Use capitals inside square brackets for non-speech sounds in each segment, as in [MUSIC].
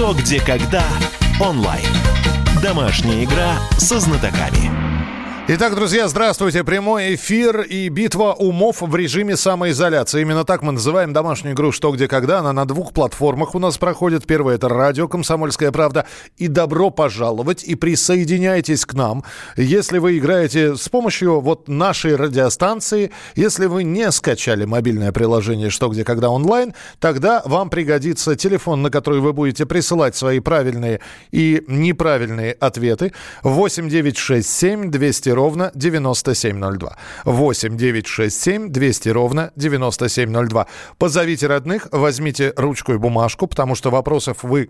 «Что, где, когда» онлайн. Домашняя игра со знатоками. Итак, друзья, здравствуйте. Прямой эфир и битва умов в режиме самоизоляции. Именно так мы называем домашнюю игру «Что, где, когда». Она на двух платформах у нас проходит. Первая – это радио «Комсомольская правда». И добро пожаловать и присоединяйтесь к нам. Если вы играете с помощью вот нашей радиостанции, если вы не скачали мобильное приложение «Что, где, когда» онлайн, тогда вам пригодится телефон, на который вы будете присылать свои правильные и неправильные ответы. 8967 200 ровно 9702. 8 967 200 ровно 9702. Позовите родных, возьмите ручку и бумажку, потому что вопросов вы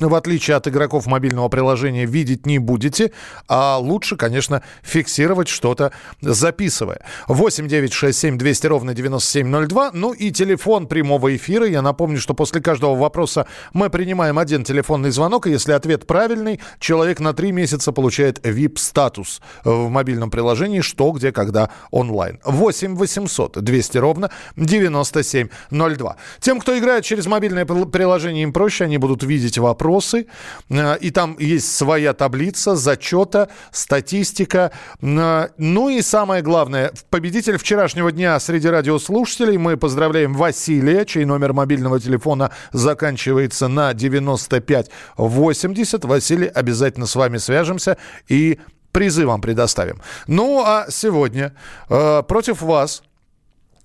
в отличие от игроков мобильного приложения, видеть не будете, а лучше, конечно, фиксировать что-то, записывая. 8 9 6 7 200 ровно 9702. Ну и телефон прямого эфира. Я напомню, что после каждого вопроса мы принимаем один телефонный звонок, и если ответ правильный, человек на три месяца получает VIP-статус в мобильном приложении «Что, где, когда» онлайн. 8 800 200 ровно 9702. Тем, кто играет через мобильное приложение, им проще, они будут видеть вопрос вопросы, э, и там есть своя таблица зачета, статистика. Э, ну и самое главное, победитель вчерашнего дня среди радиослушателей мы поздравляем Василия, чей номер мобильного телефона заканчивается на 9580. Василий, обязательно с вами свяжемся и призы вам предоставим. Ну а сегодня э, против вас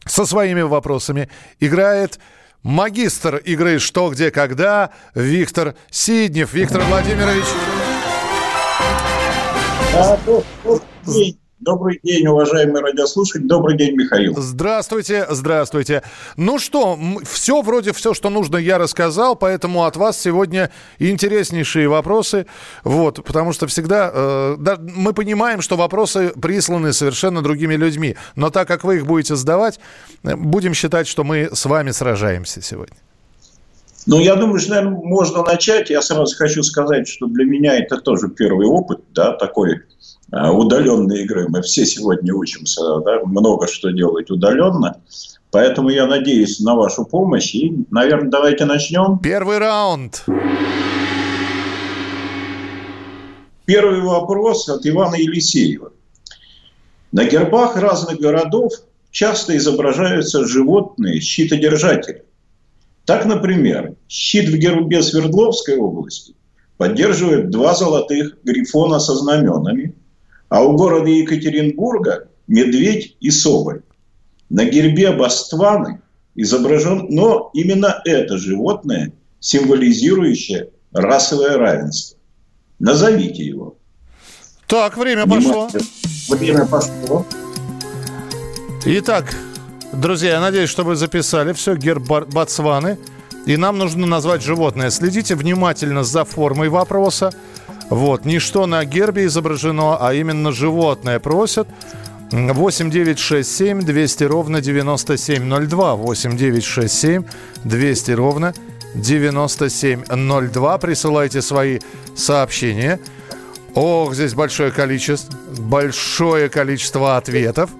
со своими вопросами играет магистр игры «Что, где, когда» Виктор Сиднев. Виктор Владимирович. Добрый день, уважаемые радиослушатели. Добрый день, Михаил. Здравствуйте, здравствуйте. Ну что, все вроде все, что нужно, я рассказал, поэтому от вас сегодня интереснейшие вопросы. Вот, потому что всегда э, да, мы понимаем, что вопросы присланы совершенно другими людьми. Но так как вы их будете задавать, будем считать, что мы с вами сражаемся сегодня. Ну, я думаю, что, наверное, можно начать. Я сразу хочу сказать, что для меня это тоже первый опыт, да, такой Э, удаленной игры. Мы все сегодня учимся да, много что делать удаленно. Поэтому я надеюсь на вашу помощь. И, наверное, давайте начнем. Первый раунд. Первый вопрос от Ивана Елисеева. На гербах разных городов часто изображаются животные щитодержатели. Так, например, щит в гербе Свердловской области поддерживает два золотых грифона со знаменами – а у города Екатеринбурга медведь и соболь. На гербе Басtwany изображен, но именно это животное, символизирующее расовое равенство. Назовите его. Так, время пошло. Время пошло. Итак, друзья, я надеюсь, что вы записали все, герб Ботсваны. И нам нужно назвать животное. Следите внимательно за формой вопроса. Вот, не что на гербе изображено, а именно животное просят. 8 9 6 7 200 ровно 9702. 8 9 6 7 200 ровно 9702. Присылайте свои сообщения. Ох, здесь большое количество, большое количество ответов.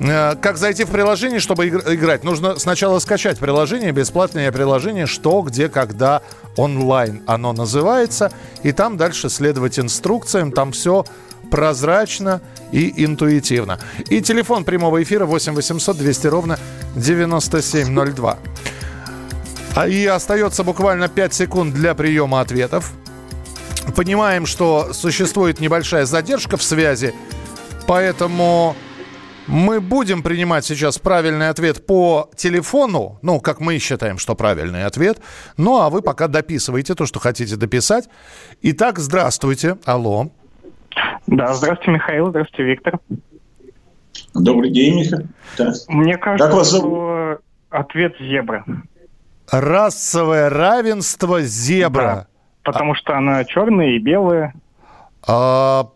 Э, как зайти в приложение, чтобы играть? Нужно сначала скачать приложение, бесплатное приложение «Что, где, когда онлайн» оно называется. И там дальше следовать инструкциям. Там все прозрачно и интуитивно. И телефон прямого эфира 8 800 200 ровно 9702. А и остается буквально 5 секунд для приема ответов. Понимаем, что существует небольшая задержка в связи, поэтому мы будем принимать сейчас правильный ответ по телефону, ну, как мы считаем, что правильный ответ. Ну, а вы пока дописывайте то, что хотите дописать. Итак, здравствуйте. Алло. Да, здравствуйте, Михаил. Здравствуйте, Виктор. Добрый день, Михаил. Да. Мне кажется, как вас что ответ зебра. Расовое равенство зебра. Да, потому что она черная и белая. А,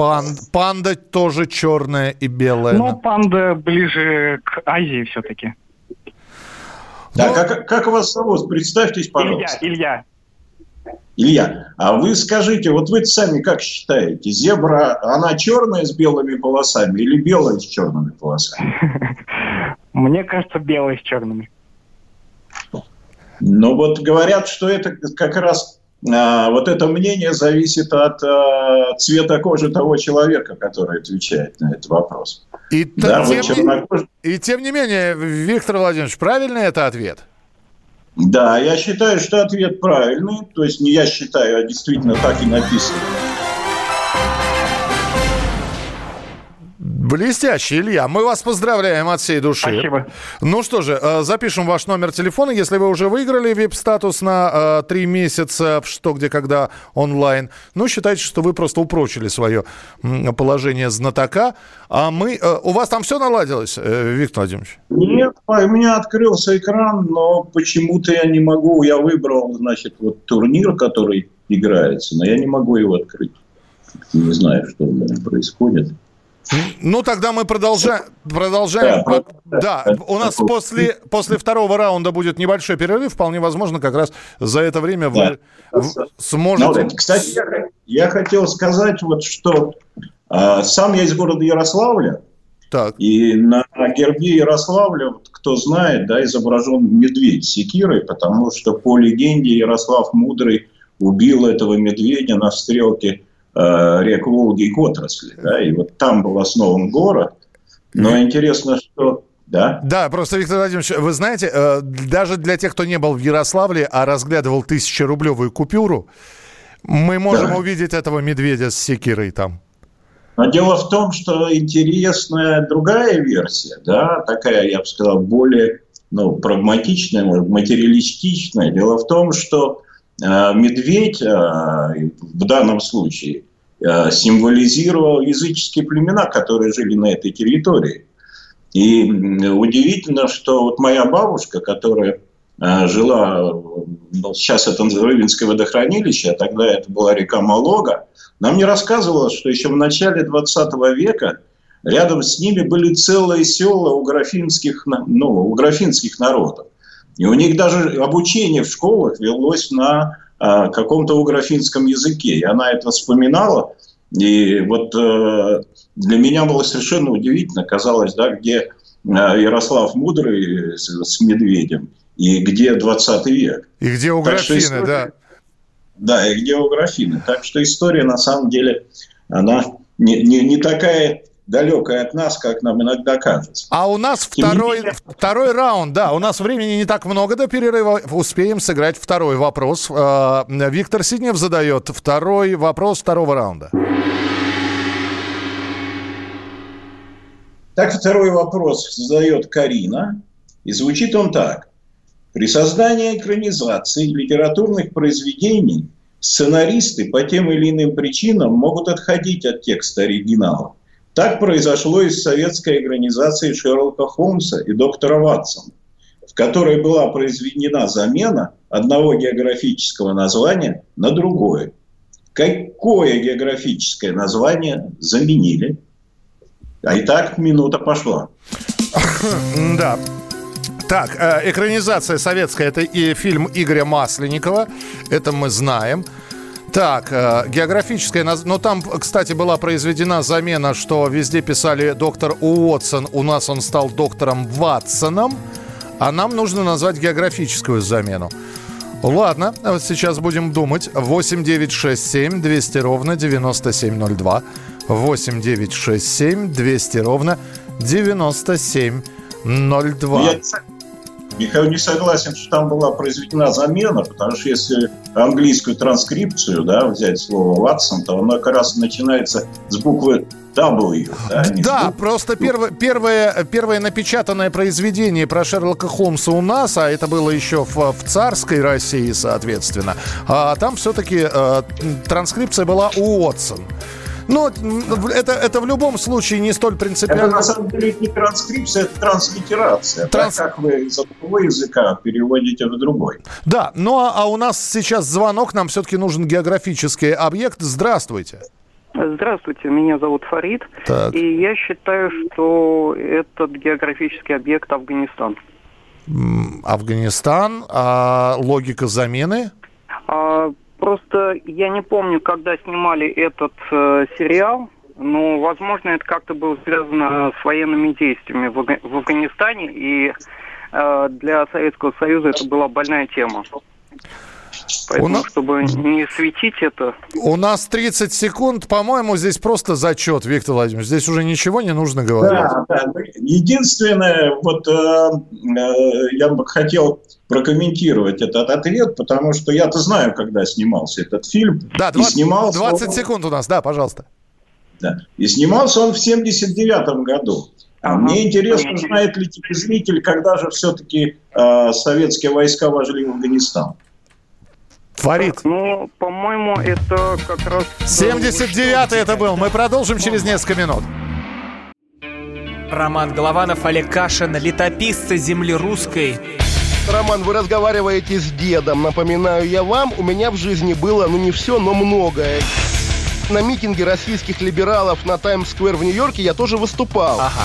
Пан, панда тоже черная и белая. Ну, панда ближе к Азии все-таки. Да, ну, как, как вас зовут? Представьтесь, пожалуйста. Илья, Илья. Илья, а вы скажите, вот вы сами как считаете, зебра, она черная с белыми полосами или белая с черными полосами? [LAUGHS] Мне кажется, белая с черными. Ну вот говорят, что это как раз а, вот это мнение зависит от а, цвета кожи того человека, который отвечает на этот вопрос. И, да, тем, вот чернокож... и тем не менее, Виктор Владимирович, правильный это ответ? Да, я считаю, что ответ правильный. То есть не я считаю, а действительно так и написано. Блестящий, Илья. Мы вас поздравляем от всей души. Спасибо. Ну что же, э, запишем ваш номер телефона. Если вы уже выиграли вип-статус на э, месяца в «Что, где, когда» онлайн, ну, считайте, что вы просто упрочили свое положение знатока. А мы... Э, у вас там все наладилось, Виктор Владимирович? Нет, у меня открылся экран, но почему-то я не могу. Я выбрал, значит, вот турнир, который играется, но я не могу его открыть. Не знаю, что у меня происходит. Ну, тогда мы продолжаем. продолжаем. Да, да, у нас после, после второго раунда будет небольшой перерыв. Вполне возможно, как раз за это время вы да. сможете... Ну, кстати, я, я хотел сказать, вот, что э, сам я из города Ярославля. Так. И на гербе Ярославля, вот, кто знает, да, изображен медведь с секирой, потому что по легенде Ярослав Мудрый убил этого медведя на стрелке рек Волги и отрасли. Да, и вот там был основан город. Но интересно, что да? Да, просто, Виктор Владимирович, вы знаете, э, даже для тех, кто не был в Ярославле, а разглядывал тысячерублевую купюру, мы можем да. увидеть этого медведя с секирой там. Но дело в том, что интересная другая версия, да, такая, я бы сказал, более ну, прагматичная, материалистичная. Дело в том, что Э, медведь э, в данном случае э, символизировал языческие племена, которые жили на этой территории. И удивительно, что вот моя бабушка, которая жила, сейчас это Рыбинское водохранилище, а тогда это была река Малога, нам не рассказывала, что еще в начале 20 века рядом с ними были целые села у графинских, ну, у графинских народов. И у них даже обучение в школах велось на э, каком-то уграфинском языке. И она это вспоминала. И вот э, для меня было совершенно удивительно, казалось, да, где э, Ярослав Мудрый с, с медведем и где 20 век. И где у Графины, история, да. Да, и где у Графины. Так что история, на самом деле, она не, не, не такая далекое от нас, как нам иногда кажется. А у нас второй, менее... второй раунд, да, у нас времени не так много до перерыва, успеем сыграть второй вопрос. Э, Виктор Сиднев задает второй вопрос второго раунда. Так второй вопрос задает Карина, и звучит он так. При создании экранизации литературных произведений сценаристы по тем или иным причинам могут отходить от текста оригинала. Так произошло и с советской экранизацией Шерлока Холмса и доктора Ватсона, в которой была произведена замена одного географического названия на другое. Какое географическое название заменили? А и так минута пошла. [LAUGHS] Да, так, э, экранизация советская, это и фильм Игоря Масленникова, это мы знаем. Так, э, географическая... Но ну, там, кстати, была произведена замена, что везде писали доктор Уотсон, у нас он стал доктором Ватсоном, а нам нужно назвать географическую замену. Ладно, вот сейчас будем думать. 8 9 6 7 200 ровно 9702. 8 9 6 7 200 ровно 9702. Я, Михаил не согласен, что там была произведена замена, потому что если английскую транскрипцию да, взять слово Ватсон, то оно как раз начинается с буквы W. Да, да буквы... просто первое, первое, первое напечатанное произведение про Шерлока Холмса у нас, а это было еще в, в царской России, соответственно, а там все-таки э, транскрипция была Уотсон. Но это, это в любом случае не столь принципиально. Это на самом деле не транскрипция, это транслитерация. Транс... Так, как вы из одного языка переводите в другой. Да, ну а, а у нас сейчас звонок, нам все-таки нужен географический объект. Здравствуйте. Здравствуйте, меня зовут Фарид, так. и я считаю, что этот географический объект Афганистан. Афганистан, а логика замены? А, Просто я не помню, когда снимали этот э, сериал, но, возможно, это как-то было связано с военными действиями в, в Афганистане, и э, для Советского Союза это была больная тема. Поэтому, нас... чтобы не светить это... У нас 30 секунд. По-моему, здесь просто зачет, Виктор Владимирович. Здесь уже ничего не нужно говорить. Да, да. Единственное, вот э, э, я бы хотел прокомментировать этот ответ, потому что я-то знаю, когда снимался этот фильм. Да, 20, снимался 20 он... секунд у нас, да, пожалуйста. Да. И снимался он в 79 году. А ага. мне интересно, знает ли телезритель, когда же все-таки э, советские войска вошли в Афганистан. Фарид. Ну, по-моему, это как раз... 79-й это был. Мы продолжим через несколько минут. Роман Голованов, Олег Кашин, летописцы земли русской. Роман, вы разговариваете с дедом. Напоминаю я вам, у меня в жизни было, ну не все, но многое. На митинге российских либералов на Таймс-сквер в Нью-Йорке я тоже выступал. Ага.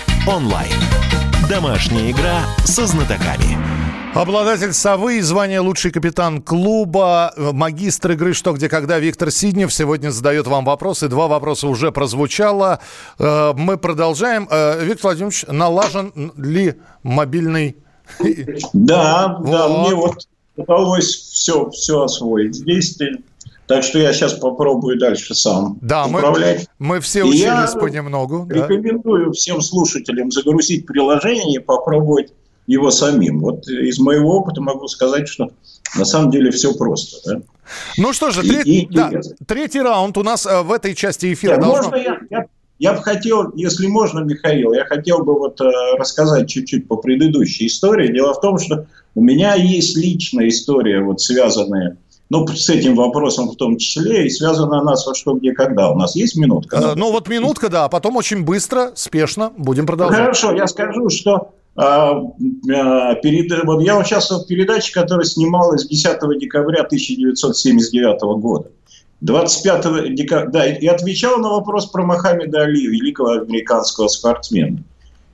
онлайн. Домашняя игра со знатоками. Обладатель «Совы» и звание «Лучший капитан клуба», магистр игры «Что, где, когда» Виктор Сиднев сегодня задает вам вопросы. Два вопроса уже прозвучало. Э, мы продолжаем. Э, Виктор Владимирович, налажен ли мобильный... Да, вот. да, мне вот удалось все, все освоить здесь. Так что я сейчас попробую дальше сам да, управлять. Мы, мы все учились я понемногу. Рекомендую да. всем слушателям загрузить приложение и попробовать его самим. Вот из моего опыта могу сказать, что на самом деле все просто. Да? Ну что же, треть, и, да, третий раунд у нас э, в этой части эфира да, должно... Можно я, я, я бы хотел, если можно, Михаил, я хотел бы вот э, рассказать чуть-чуть по предыдущей истории. Дело в том, что у меня есть личная история, вот связанная ну, с этим вопросом в том числе, и связана она со что, где, когда. У нас есть минутка? Э, ну, вот минутка, да, а потом очень быстро, спешно будем продолжать. Хорошо, я скажу, что а, а, перед, вот я участвовал в передаче, которая снималась 10 декабря 1979 года. 25 декабря, да, и отвечал на вопрос про Мохаммеда Али, великого американского спортсмена.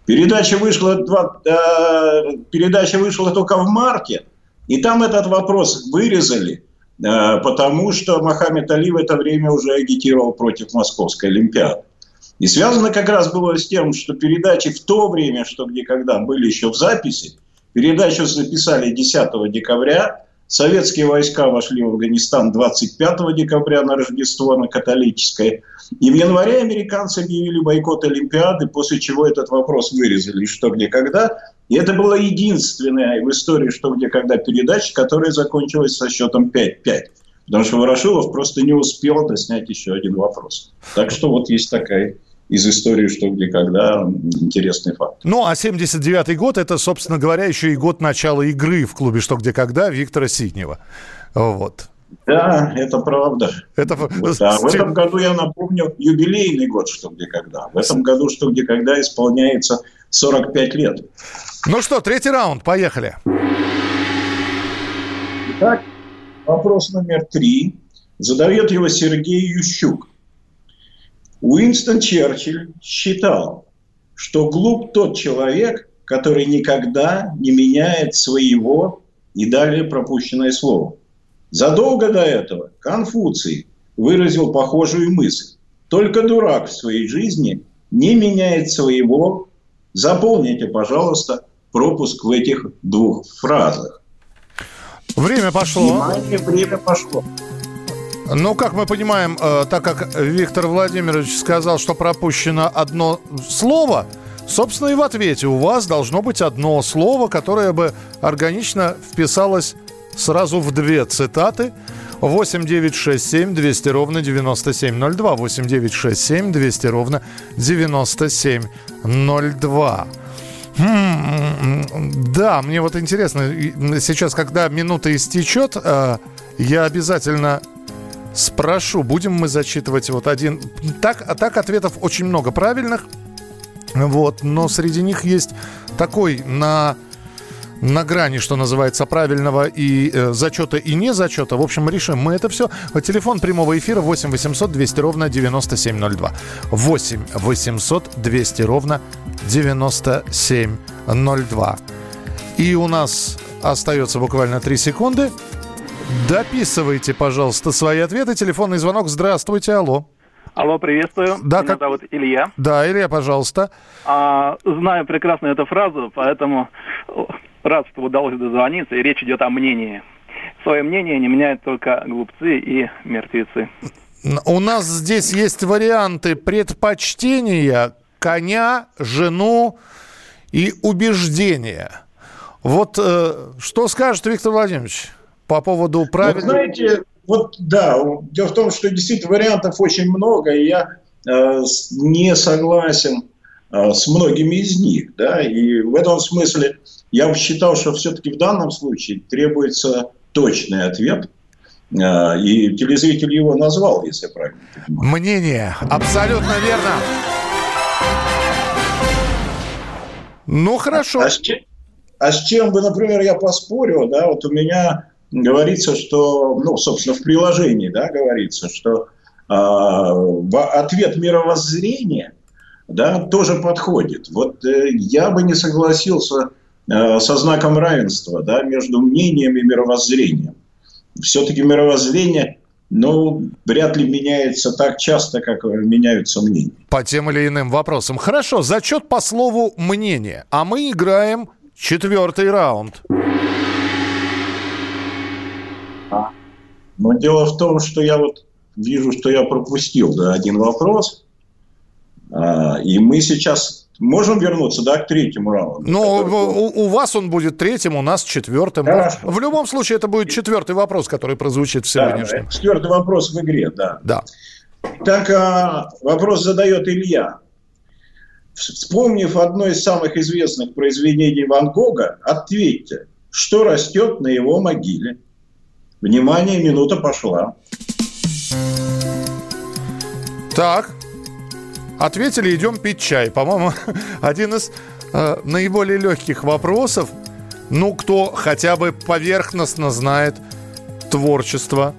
Передача вышла, два, э, передача вышла только в марте, и там этот вопрос вырезали – потому что Мохаммед Али в это время уже агитировал против Московской Олимпиады. И связано как раз было с тем, что передачи в то время, что где когда были еще в записи, передачу записали 10 декабря, советские войска вошли в Афганистан 25 декабря на Рождество, на католическое, и в январе американцы объявили бойкот Олимпиады, после чего этот вопрос вырезали, что где когда, и это была единственная в истории «Что, где, когда» передача, которая закончилась со счетом 5-5. Потому что Ворошилов просто не успел доснять еще один вопрос. Так что вот есть такая из истории «Что, где, когда» интересный факт. Ну, а 79-й год – это, собственно говоря, еще и год начала игры в клубе «Что, где, когда» Виктора Ситнева. Вот. Да, это правда. Это... Вот, а в этом году, я напомню, юбилейный год «Что, где, когда». В этом году «Что, где, когда» исполняется 45 лет. Ну что, третий раунд, поехали. Итак, вопрос номер три. Задает его Сергей Ющук. Уинстон Черчилль считал, что глуп тот человек, который никогда не меняет своего и далее пропущенное слово. Задолго до этого Конфуций выразил похожую мысль. Только дурак в своей жизни не меняет своего. Заполните, пожалуйста, пропуск в этих двух фразах. Время пошло. Внимание, время пошло. Ну, как мы понимаем, э, так как Виктор Владимирович сказал, что пропущено одно слово, собственно, и в ответе у вас должно быть одно слово, которое бы органично вписалось сразу в две цитаты. 8 9 6 7 200 ровно 9702. 8 9 6 7 200 ровно 9702. Да, мне вот интересно, сейчас, когда минута истечет, э, я обязательно спрошу, будем мы зачитывать вот один... Так, а так ответов очень много правильных, вот, но среди них есть такой на на грани, что называется, правильного и э, зачета и не зачета. В общем, решим мы это все. Телефон прямого эфира 8 800 200 ровно 9702. 8 800 200 ровно 9702. И у нас остается буквально 3 секунды. Дописывайте, пожалуйста, свои ответы. Телефонный звонок. Здравствуйте, алло. Алло, приветствую. Да, Меня как... зовут Илья. Да, Илья, пожалуйста. А, знаю прекрасно эту фразу, поэтому рад, что удалось дозвониться, и речь идет о мнении. Свое мнение не меняют только глупцы и мертвецы. У нас здесь есть варианты предпочтения коня, жену и убеждения. Вот э, что скажет Виктор Владимирович по поводу правил? Вот знаете, вот да, дело в том, что действительно вариантов очень много, и я э, не согласен э, с многими из них, да, и в этом смысле я бы считал, что все-таки в данном случае требуется точный ответ, э, и телезритель его назвал, если я правильно понимаю. Мнение, абсолютно верно. Ну, хорошо. А с, чем, а с чем бы, например, я поспорил, да, вот у меня говорится, что, ну, собственно, в приложении, да, говорится, что э, ответ мировоззрения, да, тоже подходит. Вот э, я бы не согласился э, со знаком равенства, да, между мнением и мировоззрением. Все-таки мировоззрение ну, вряд ли меняется так часто, как меняются мнения. По тем или иным вопросам. Хорошо, зачет по слову «мнение». А мы играем четвертый раунд. Но дело в том, что я вот вижу, что я пропустил да, один вопрос. А, и мы сейчас можем вернуться да, к третьему раунду. Ну, у, у вас он будет третьим, у нас четвертым. Хорошо. В любом случае, это будет четвертый вопрос, который прозвучит в сегодняшнем. Да, четвертый вопрос в игре, да. Да. Так, а, вопрос задает Илья. Вспомнив одно из самых известных произведений Ван Гога, ответьте, что растет на его могиле? Внимание, минута пошла. Так, ответили, идем пить чай. По-моему, [LAUGHS] один из э, наиболее легких вопросов. Ну, кто хотя бы поверхностно знает творчество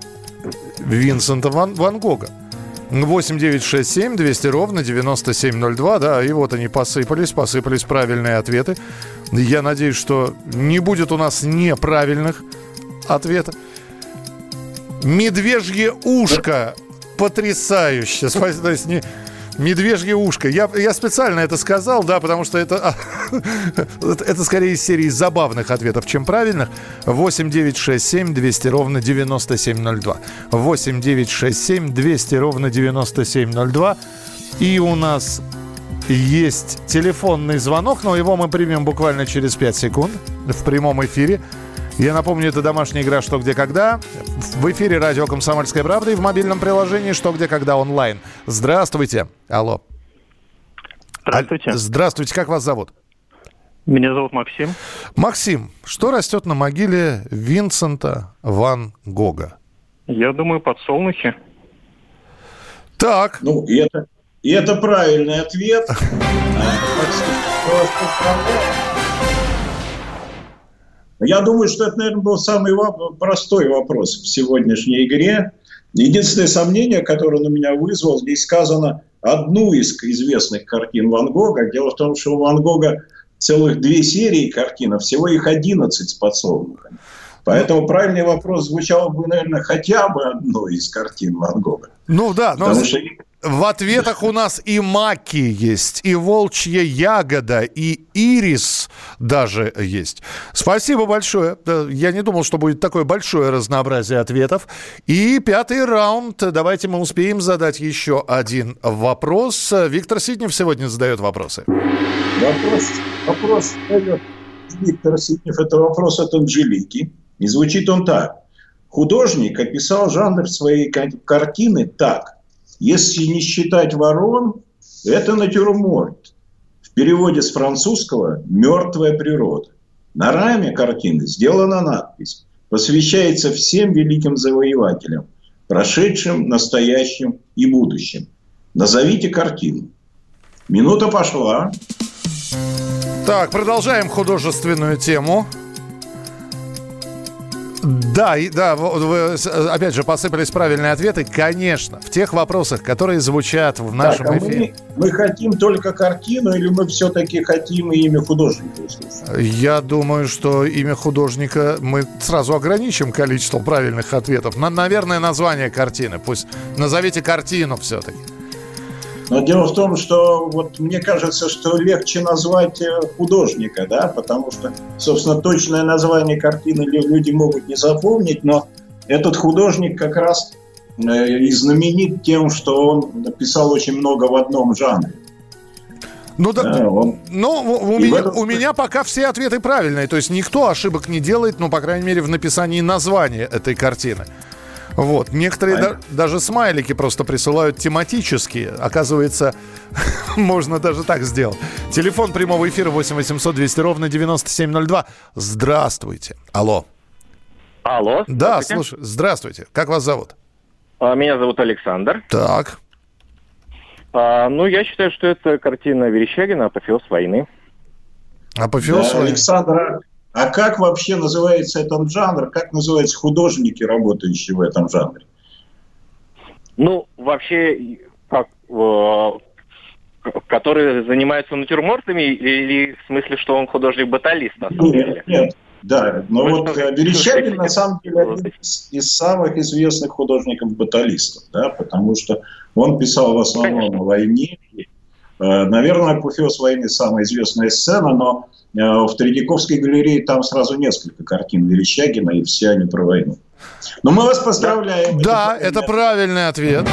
Винсента Ван, Ван Гога. 8 9 6 7 200 ровно 9702, да, и вот они посыпались, посыпались правильные ответы. Я надеюсь, что не будет у нас неправильных ответов. Медвежье ушко. Потрясающе. [LAUGHS] То есть не, Медвежье ушко. Я, я специально это сказал, да, потому что это, [LAUGHS] это скорее из серии забавных ответов, чем правильных. 8 9 6 7 200 ровно 9702. 8 9 6 7 200 ровно 9702. И у нас есть телефонный звонок, но его мы примем буквально через 5 секунд в прямом эфире. Я напомню, это домашняя игра «Что, где, когда». В эфире радио «Комсомольская правда» и в мобильном приложении «Что, где, когда» онлайн. Здравствуйте. Алло. Здравствуйте. Здравствуйте. Как вас зовут? Меня зовут Максим. Максим, что растет на могиле Винсента Ван Гога? Я думаю, подсолнухи. Так. Ну, и это, и это правильный ответ. [LAUGHS] Я думаю, что это, наверное, был самый простой вопрос в сегодняшней игре. Единственное сомнение, которое на меня вызвал, здесь сказано одну из известных картин Ван Гога. Дело в том, что у Ван Гога целых две серии картин, а всего их 11 с подсолнухами. Поэтому правильный вопрос звучал бы, наверное, хотя бы одной из картин Ван Гога. Ну да, но... Потому что в ответах у нас и маки есть, и волчья ягода, и ирис даже есть. Спасибо большое. Я не думал, что будет такое большое разнообразие ответов. И пятый раунд. Давайте мы успеем задать еще один вопрос. Виктор Сиднев сегодня задает вопросы. Вопрос, вопрос Виктор Сиднев. Это вопрос от Анжелики. И звучит он так. Художник описал жанр своей картины так – если не считать ворон, это натюрморт. В переводе с французского «мертвая природа». На раме картины сделана надпись «Посвящается всем великим завоевателям, прошедшим, настоящим и будущим». Назовите картину. Минута пошла. Так, продолжаем художественную тему. Да, и, да, вы, опять же, посыпались правильные ответы. Конечно, в тех вопросах, которые звучат в нашем так, а эфире. Мы, мы хотим только картину или мы все-таки хотим и имя художника Я думаю, что имя художника мы сразу ограничим количеством правильных ответов. На, наверное, название картины. Пусть назовите картину все-таки. Но дело в том, что вот мне кажется, что легче назвать э, художника, да, потому что, собственно, точное название картины люди могут не запомнить, но этот художник как раз э, и знаменит тем, что он написал очень много в одном жанре. Ну, да, да он... ну у, меня, этом... у меня пока все ответы правильные. То есть никто ошибок не делает, ну, по крайней мере, в написании названия этой картины. Вот. Некоторые да, даже смайлики просто присылают тематические. Оказывается, [LAUGHS] можно даже так сделать. Телефон прямого эфира 8 800 200 ровно 9702. Здравствуйте. Алло. Алло. Да, слушай, здравствуйте. Как вас зовут? А, меня зовут Александр. Так. А, ну, я считаю, что это картина Верещагина «Апофеоз войны». Апофеоз да, войны. Александра а как вообще называется этот жанр? Как называются художники, работающие в этом жанре? Ну, вообще, как, э, которые занимаются натюрмортами, или в смысле, что он художник-баталист, на самом нет, деле? Нет, да. Но Вы вот что, Верещагин, на самом деле, один из, из самых известных художников-баталистов, да, потому что он писал в основном Конечно. о войне. Э, наверное, Апофеоз войны самая известная сцена, но Э, в Третьяковской галерее там сразу несколько картин Верещагина, и все они про войну. Но мы вас поздравляем. Да, это, это правильный ответ.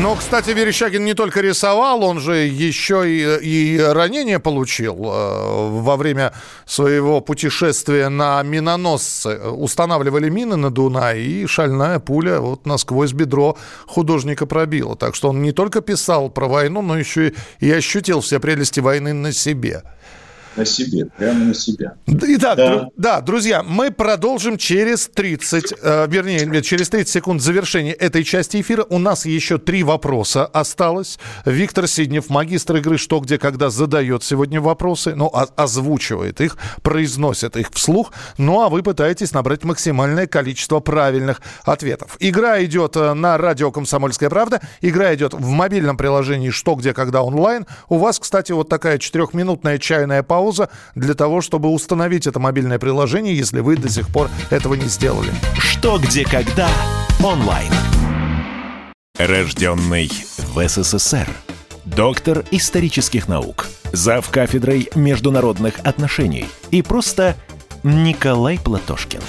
Но, кстати, Верещагин не только рисовал, он же еще и, и ранение получил э, во время своего путешествия на миноносце. Устанавливали мины на Дунае, и шальная пуля вот насквозь бедро художника пробила. Так что он не только писал про войну, но еще и, и ощутил все прелести войны на себе на себе, прямо на себя. Итак, да. Дру, да, друзья, мы продолжим через 30, э, вернее, через 30 секунд завершения этой части эфира. У нас еще три вопроса осталось. Виктор Сиднев, магистр игры «Что, где, когда» задает сегодня вопросы, ну, а, озвучивает их, произносит их вслух. Ну, а вы пытаетесь набрать максимальное количество правильных ответов. Игра идет э, на радио «Комсомольская правда». Игра идет в мобильном приложении «Что, где, когда» онлайн. У вас, кстати, вот такая четырехминутная чайная пауза пауза для того, чтобы установить это мобильное приложение, если вы до сих пор этого не сделали. Что, где, когда онлайн. Рожденный в СССР. Доктор исторических наук. Зав кафедрой международных отношений. И просто Николай Платошкин.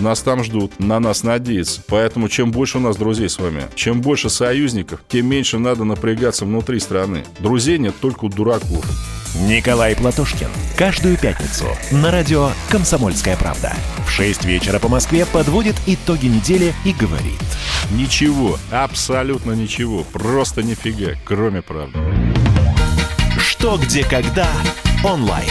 Нас там ждут, на нас надеются. Поэтому чем больше у нас друзей с вами, чем больше союзников, тем меньше надо напрягаться внутри страны. Друзей нет только у дураков. Николай Платошкин. Каждую пятницу на радио «Комсомольская правда». В 6 вечера по Москве подводит итоги недели и говорит. Ничего, абсолютно ничего, просто нифига, кроме правды. Что, где, когда онлайн.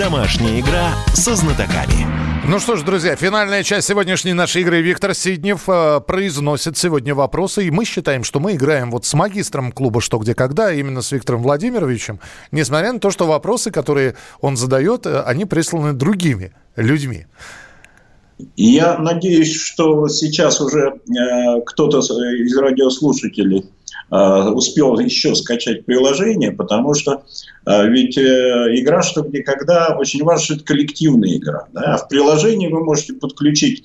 Домашняя игра со знатоками. Ну что ж, друзья, финальная часть сегодняшней нашей игры. Виктор Сиднев э, произносит сегодня вопросы, и мы считаем, что мы играем вот с магистром клуба «Что, где, когда», именно с Виктором Владимировичем, несмотря на то, что вопросы, которые он задает, э, они присланы другими людьми. Я надеюсь, что сейчас уже э, кто-то из радиослушателей успел еще скачать приложение, потому что э, ведь э, игра «Что, где, когда» очень важно, что это коллективная игра. Да? А в приложении вы можете подключить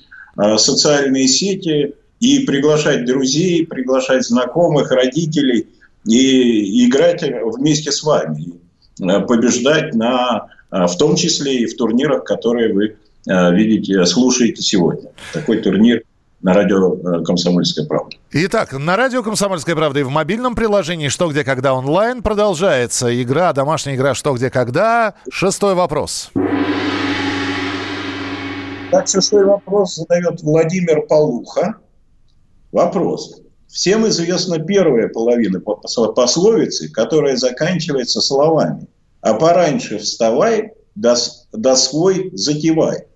социальные сети и приглашать друзей, приглашать знакомых, родителей и играть вместе с вами, побеждать на, в том числе и в турнирах, которые вы видите, слушаете сегодня. Такой турнир – на радио э, «Комсомольская правда». Итак, на радио «Комсомольская правда» и в мобильном приложении «Что, где, когда» онлайн продолжается игра, домашняя игра «Что, где, когда». Шестой вопрос. Так, шестой вопрос задает Владимир Полуха. Вопрос. Всем известна первая половина пословицы, которая заканчивается словами «А пораньше вставай, да, да свой затевай».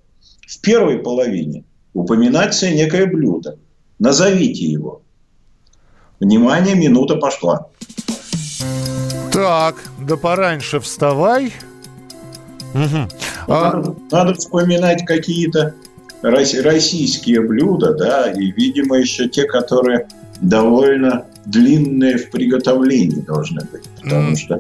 В первой половине упоминается некое блюдо. Назовите его. Внимание, минута пошла. Так, да пораньше вставай, Угу. Надо, надо вспоминать какие-то российские блюда, да, и, видимо, еще те, которые довольно длинные в приготовлении должны быть, потому что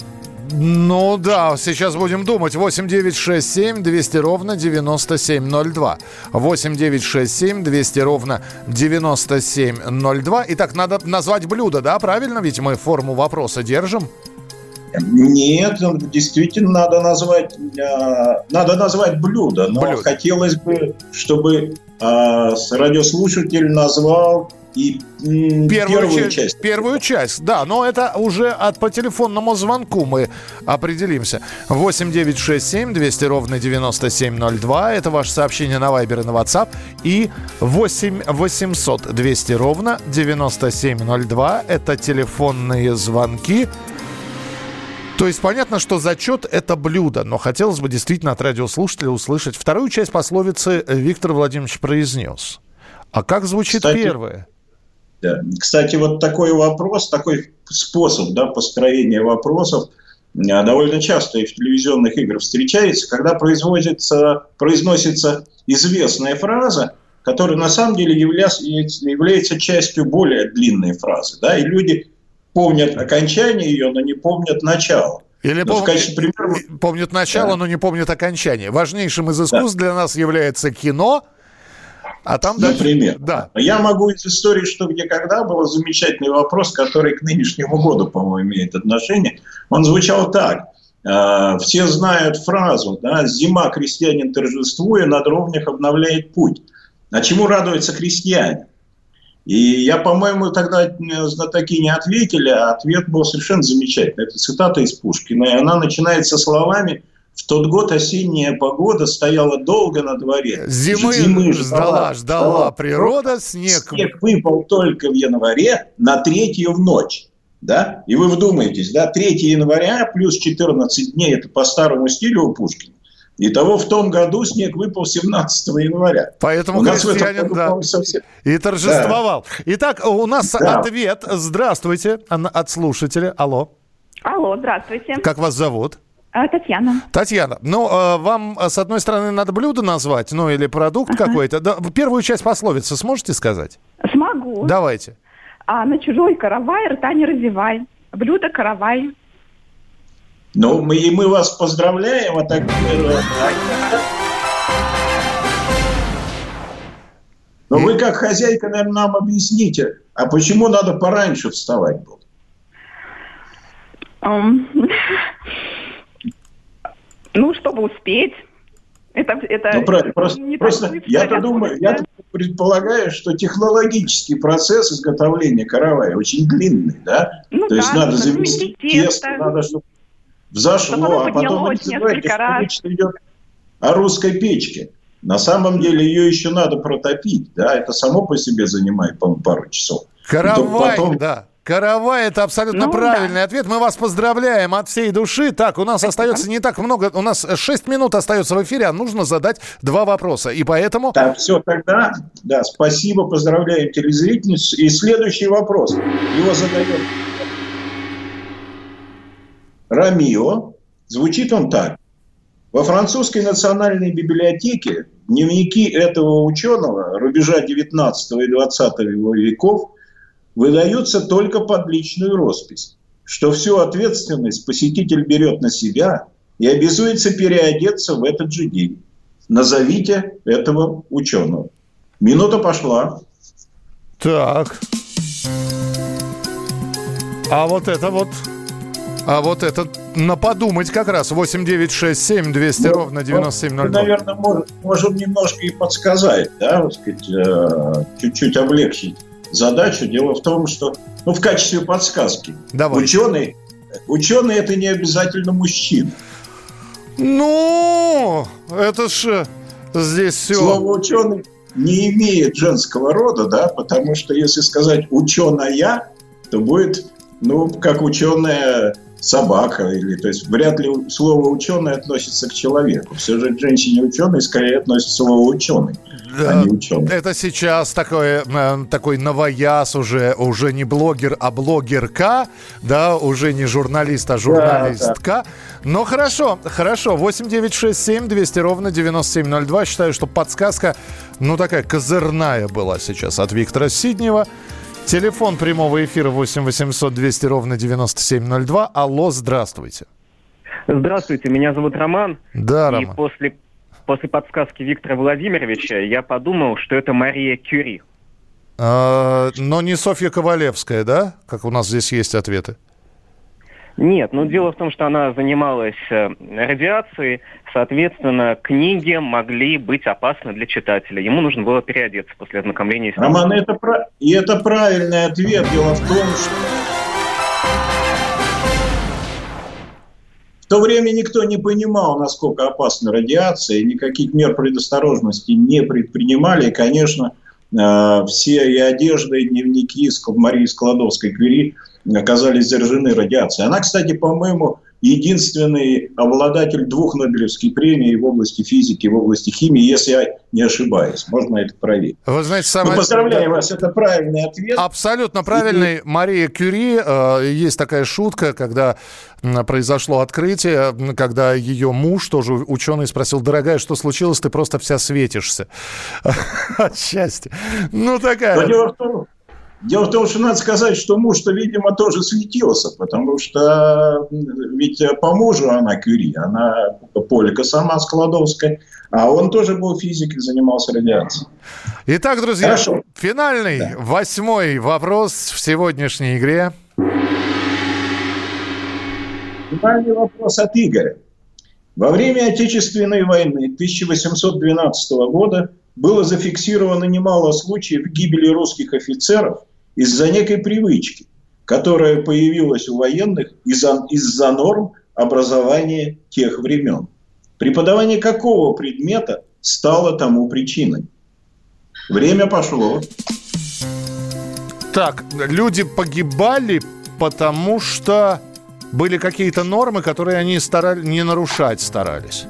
ну да, сейчас будем думать. 8 9 6 7 200 ровно 9702. 8 9 6 7 200 ровно 9702. Итак, надо назвать блюдо, да? Правильно? Ведь мы форму вопроса держим. Нет, действительно надо назвать, э, надо назвать блюдо, но блюдо. хотелось бы, чтобы э, радиослушатель назвал и первую, первую часть. Первую часть, да, но это уже от по телефонному звонку мы определимся. 8 9 6 7 200 ровно 9702. Это ваше сообщение на Viber и на WhatsApp. И 8 800 200 ровно 9702. Это телефонные звонки. То есть понятно, что зачет – это блюдо, но хотелось бы действительно от радиослушателя услышать. Вторую часть пословицы Виктор Владимирович произнес. А как звучит Кстати, первое? Да. Кстати, вот такой вопрос, такой способ да, построения вопросов а, довольно часто и в телевизионных играх встречается, когда производится, произносится известная фраза, которая на самом деле является, является частью более длинной фразы. Да, и люди помнят окончание ее, но не помнят начало. Или ну, пом... примера... помнят начало, да. но не помнят окончание. Важнейшим из искусств да. для нас является кино – а там Например. Дальше... Да. Я могу из истории «Что, где, когда» был замечательный вопрос, который к нынешнему году, по-моему, имеет отношение. Он звучал так. «А, все знают фразу, да, «Зима крестьянин торжествуя, на дровнях обновляет путь». А чему радуются крестьяне? И я, по-моему, тогда знатоки не ответили, а ответ был совершенно замечательный. Это цитата из Пушкина, и она начинается словами в тот год осенняя погода стояла долго на дворе. Зимы, Зимы ждала, ждала, ждала природа, снег... Снег выпал только в январе на третью в ночь. Да? И вы вдумаетесь, да, 3 января плюс 14 дней, это по старому стилю у Пушкина. Итого в том году снег выпал 17 января. Поэтому у крестьянин, году, да, совсем... и торжествовал. Да. Итак, у нас да. ответ. Здравствуйте от слушателя. Алло. Алло, здравствуйте. Как вас зовут? А, Татьяна. Татьяна, ну, э, вам, э, с одной стороны, надо блюдо назвать, ну, или продукт ага. какой-то. Да, первую часть пословицы сможете сказать? Смогу. Давайте. А на чужой каравай рта не разевай. Блюдо каравай. Ну, мы, и мы вас поздравляем, а так... Но вы, как хозяйка, наверное, нам объясните, а почему надо пораньше вставать было? [LAUGHS] Ну, чтобы успеть. Это, это ну, правильно. Просто, просто я-то думаю, я предполагаю, что технологический процесс изготовления каравая очень длинный, да? Ну, То да, есть надо заместить тесто, надо, чтобы взошло, а потом речь идет о русской печке. На самом деле ее еще надо протопить, да? Это само по себе занимает, по-моему, пару часов. Каравай, потом... да. Каравай, это абсолютно ну, правильный да. ответ. Мы вас поздравляем от всей души. Так, у нас остается не так много. У нас 6 минут остается в эфире, а нужно задать два вопроса. И поэтому... Так, все, тогда, да, спасибо, поздравляем телезрительницу. И следующий вопрос. Его задает Рамио. Звучит он так. Во французской национальной библиотеке дневники этого ученого рубежа 19 и 20 веков – выдаются только под личную роспись, что всю ответственность посетитель берет на себя и обязуется переодеться в этот же день. Назовите этого ученого. Минута пошла. Так. А вот это вот... А вот это на подумать как раз. 8967 200 ну, ровно 9702. Мы, наверное, можем, можем немножко и подсказать, да, вот сказать, э, чуть-чуть облегчить задачу. Дело в том, что ну, в качестве подсказки Давай. ученый, ученый это не обязательно мужчина. Ну, это ж здесь все. Слово ученый не имеет женского рода, да, потому что если сказать ученая, то будет, ну, как ученая собака, или, то есть вряд ли слово ученый относится к человеку. Все же к женщине ученый скорее относится слово ученый, да, а не ученый. Это сейчас такой, э, такой новояз уже, уже не блогер, а блогерка, да, уже не журналист, а журналистка. Да, да. Но хорошо, хорошо, 8967 200 ровно 9702. Считаю, что подсказка, ну такая козырная была сейчас от Виктора Сиднева. Телефон прямого эфира 8 800 200 ровно 9702. Алло, здравствуйте. Здравствуйте, меня зовут Роман. Да, и Роман. после, после подсказки Виктора Владимировича я подумал, что это Мария Кюри. А, но не Софья Ковалевская, да? Как у нас здесь есть ответы. Нет, но дело в том, что она занималась э, радиацией, соответственно, книги могли быть опасны для читателя. Ему нужно было переодеться после ознакомления с ними. Роман, это, и это правильный ответ. Дело в том, что в то время никто не понимал, насколько опасна радиация, никаких мер предосторожности не предпринимали. И, конечно, э, все и одежда, и дневники Марии Складовской-Квери – оказались заражены радиацией. Она, кстати, по-моему, единственный обладатель двух Нобелевских премий в области физики, в области химии, если я не ошибаюсь. Можно это проверить. Вы знаете, самое... ну, поздравляю вас, это правильный ответ. Абсолютно правильный. И... Мария Кюри, э, есть такая шутка, когда произошло открытие, когда ее муж, тоже ученый, спросил, дорогая, что случилось, ты просто вся светишься [LAUGHS] от счастья. Ну, такая... дело в том, Дело в том, что надо сказать, что муж-то, видимо, тоже светился, потому что ведь по мужу она Кюри, она Полька сама Складовская, а он тоже был физик и занимался радиацией. Итак, друзья, Хорошо. финальный, да. восьмой вопрос в сегодняшней игре. Финальный вопрос от Игоря. Во время Отечественной войны 1812 года было зафиксировано немало случаев гибели русских офицеров из-за некой привычки, которая появилась у военных из-за, из-за норм образования тех времен. Преподавание какого предмета стало тому причиной? Время пошло. Так, люди погибали, потому что были какие-то нормы, которые они старались не нарушать старались.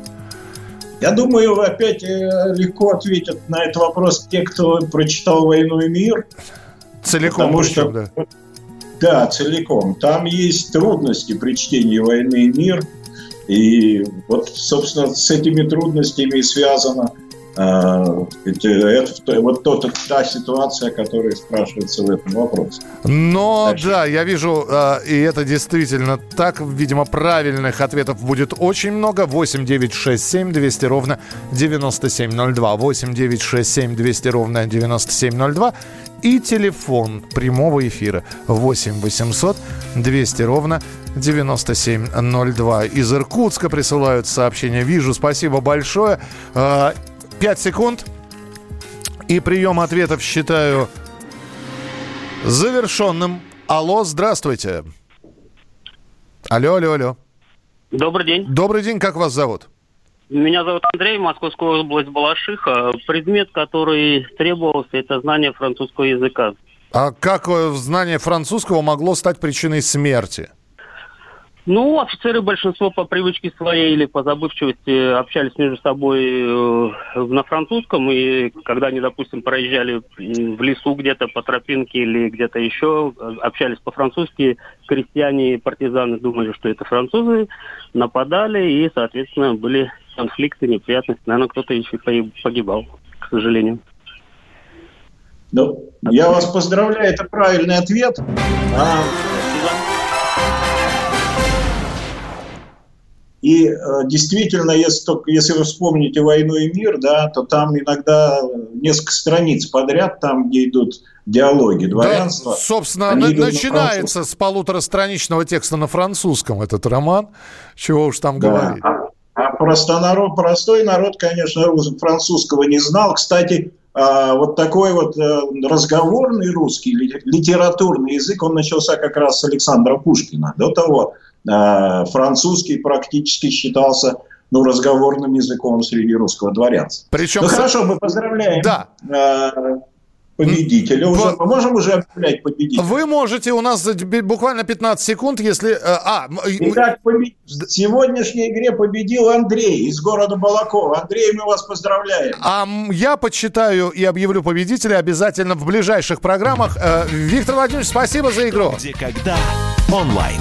Я думаю, опять э, легко ответят на этот вопрос те, кто прочитал «Войну и мир», Целиком, Потому причем, что, да. Да, целиком. Там есть трудности при чтении «Войны и мир». И вот, собственно, с этими трудностями связано это, вот тот, та ситуация, которая спрашивается в этом вопросе. Но Дальше. да, я вижу, а, и это действительно так, видимо, правильных ответов будет очень много. 8 9 6 7 200 ровно 9702. 8 9 6 7 200 ровно 9702 и телефон прямого эфира 8 800 200 ровно 9702. Из Иркутска присылают сообщение. Вижу, спасибо большое. 5 а, секунд. И прием ответов считаю завершенным. Алло, здравствуйте. Алло, алло, алло. Добрый день. Добрый день, как вас зовут? Меня зовут Андрей, Московская область Балашиха. Предмет, который требовался, это знание французского языка. А как э, знание французского могло стать причиной смерти? Ну, офицеры большинство по привычке своей или по забывчивости общались между собой э, на французском, и когда они, допустим, проезжали в лесу где-то по тропинке или где-то еще, э, общались по-французски, крестьяне и партизаны думали, что это французы, нападали, и, соответственно, были конфликты, неприятности. Наверное, кто-то еще погибал, к сожалению. Ну, я вас поздравляю, это правильный ответ. А... И э, действительно, если, только, если вы вспомните «Войну и мир», да, то там иногда несколько страниц подряд, там, где идут диалоги дворянства. Да, собственно, на, начинается на с полуторастраничного текста на французском этот роман. Чего уж там да. говорить. А, а просто народ, простой народ, конечно, французского не знал. Кстати, вот такой вот э, разговорный русский, литературный язык, он начался как раз с Александра Пушкина. До того а, французский практически считался ну, разговорным языком среди русского дворянства. Причем... Ну, хорошо, мы поздравляем. Да. Победителя. Уже, мы можем уже объявлять победителя? Вы можете, у нас буквально 15 секунд, если... Э, а, Итак, побед... в сегодняшней игре победил Андрей из города Балакова. Андрей, мы вас поздравляем. А я подсчитаю и объявлю победителя обязательно в ближайших программах. Э, Виктор Владимирович, спасибо за игру. Где, когда, онлайн.